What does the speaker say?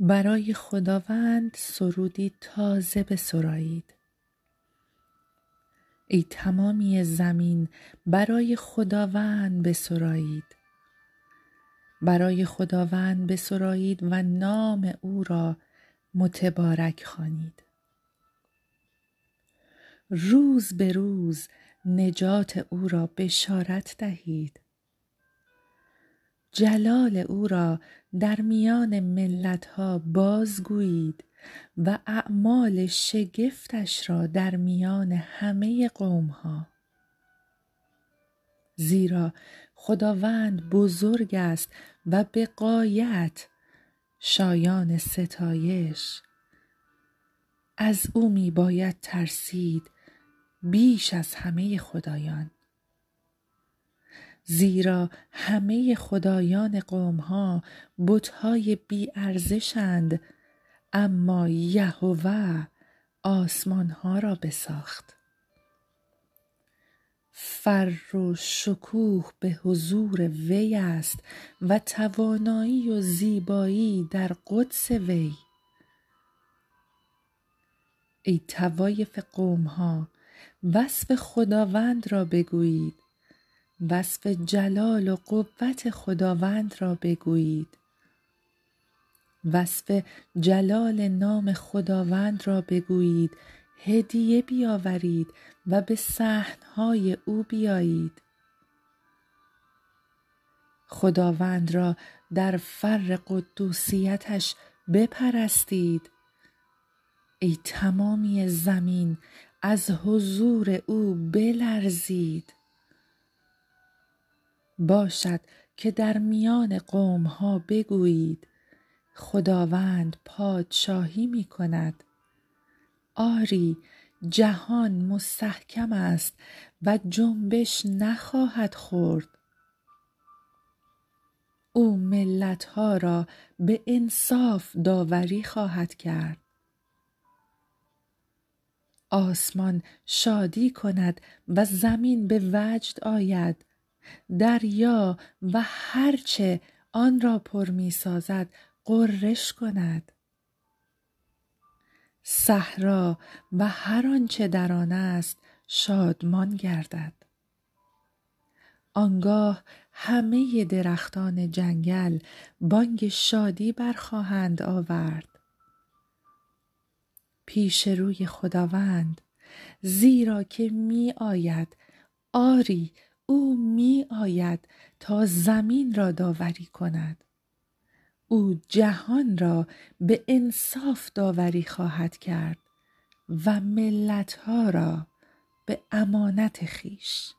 برای خداوند سرودی تازه بسرایید. ای تمامی زمین برای خداوند بسرایید. برای خداوند بسرایید و نام او را متبارک خوانید. روز به روز نجات او را بشارت دهید. جلال او را در میان ملت ها بازگویید و اعمال شگفتش را در میان همه قوم ها زیرا خداوند بزرگ است و به غایت شایان ستایش. از او می باید ترسید بیش از همه خدایان. زیرا همه خدایان قومها بتهای بی ارزشند اما یهوه آسمانها را بساخت. فر و شکوه به حضور وی است و توانایی و زیبایی در قدس وی. ای طوایف قومها وصف خداوند را بگویید. وصف جلال و قوت خداوند را بگویید. وصف جلال نام خداوند را بگویید. هدیه بیاورید و به صحنهای او بیایید. خداوند را در فر قدوسیتش بپرستید. ای تمامی زمین از حضور او بلرزید. باشد که در میان قومها بگویید خداوند پادشاهی می کند آری جهان مستحکم است و جنبش نخواهد خورد. او ملت ها را به انصاف داوری خواهد کرد. آسمان شادی کند و زمین به وجد آید. دریا و هر چه آن را پر می سازد غرش کند. صحرا و هر آنچه در آن است شادمان گردد. آنگاه همه درختان جنگل بانگ شادی برخواهند آورد. پیش روی خداوند زیرا که می آید آری او می آید تا زمین را داوری کند. او جهان را به انصاف داوری خواهد کرد و ملت ها را به امانت خویش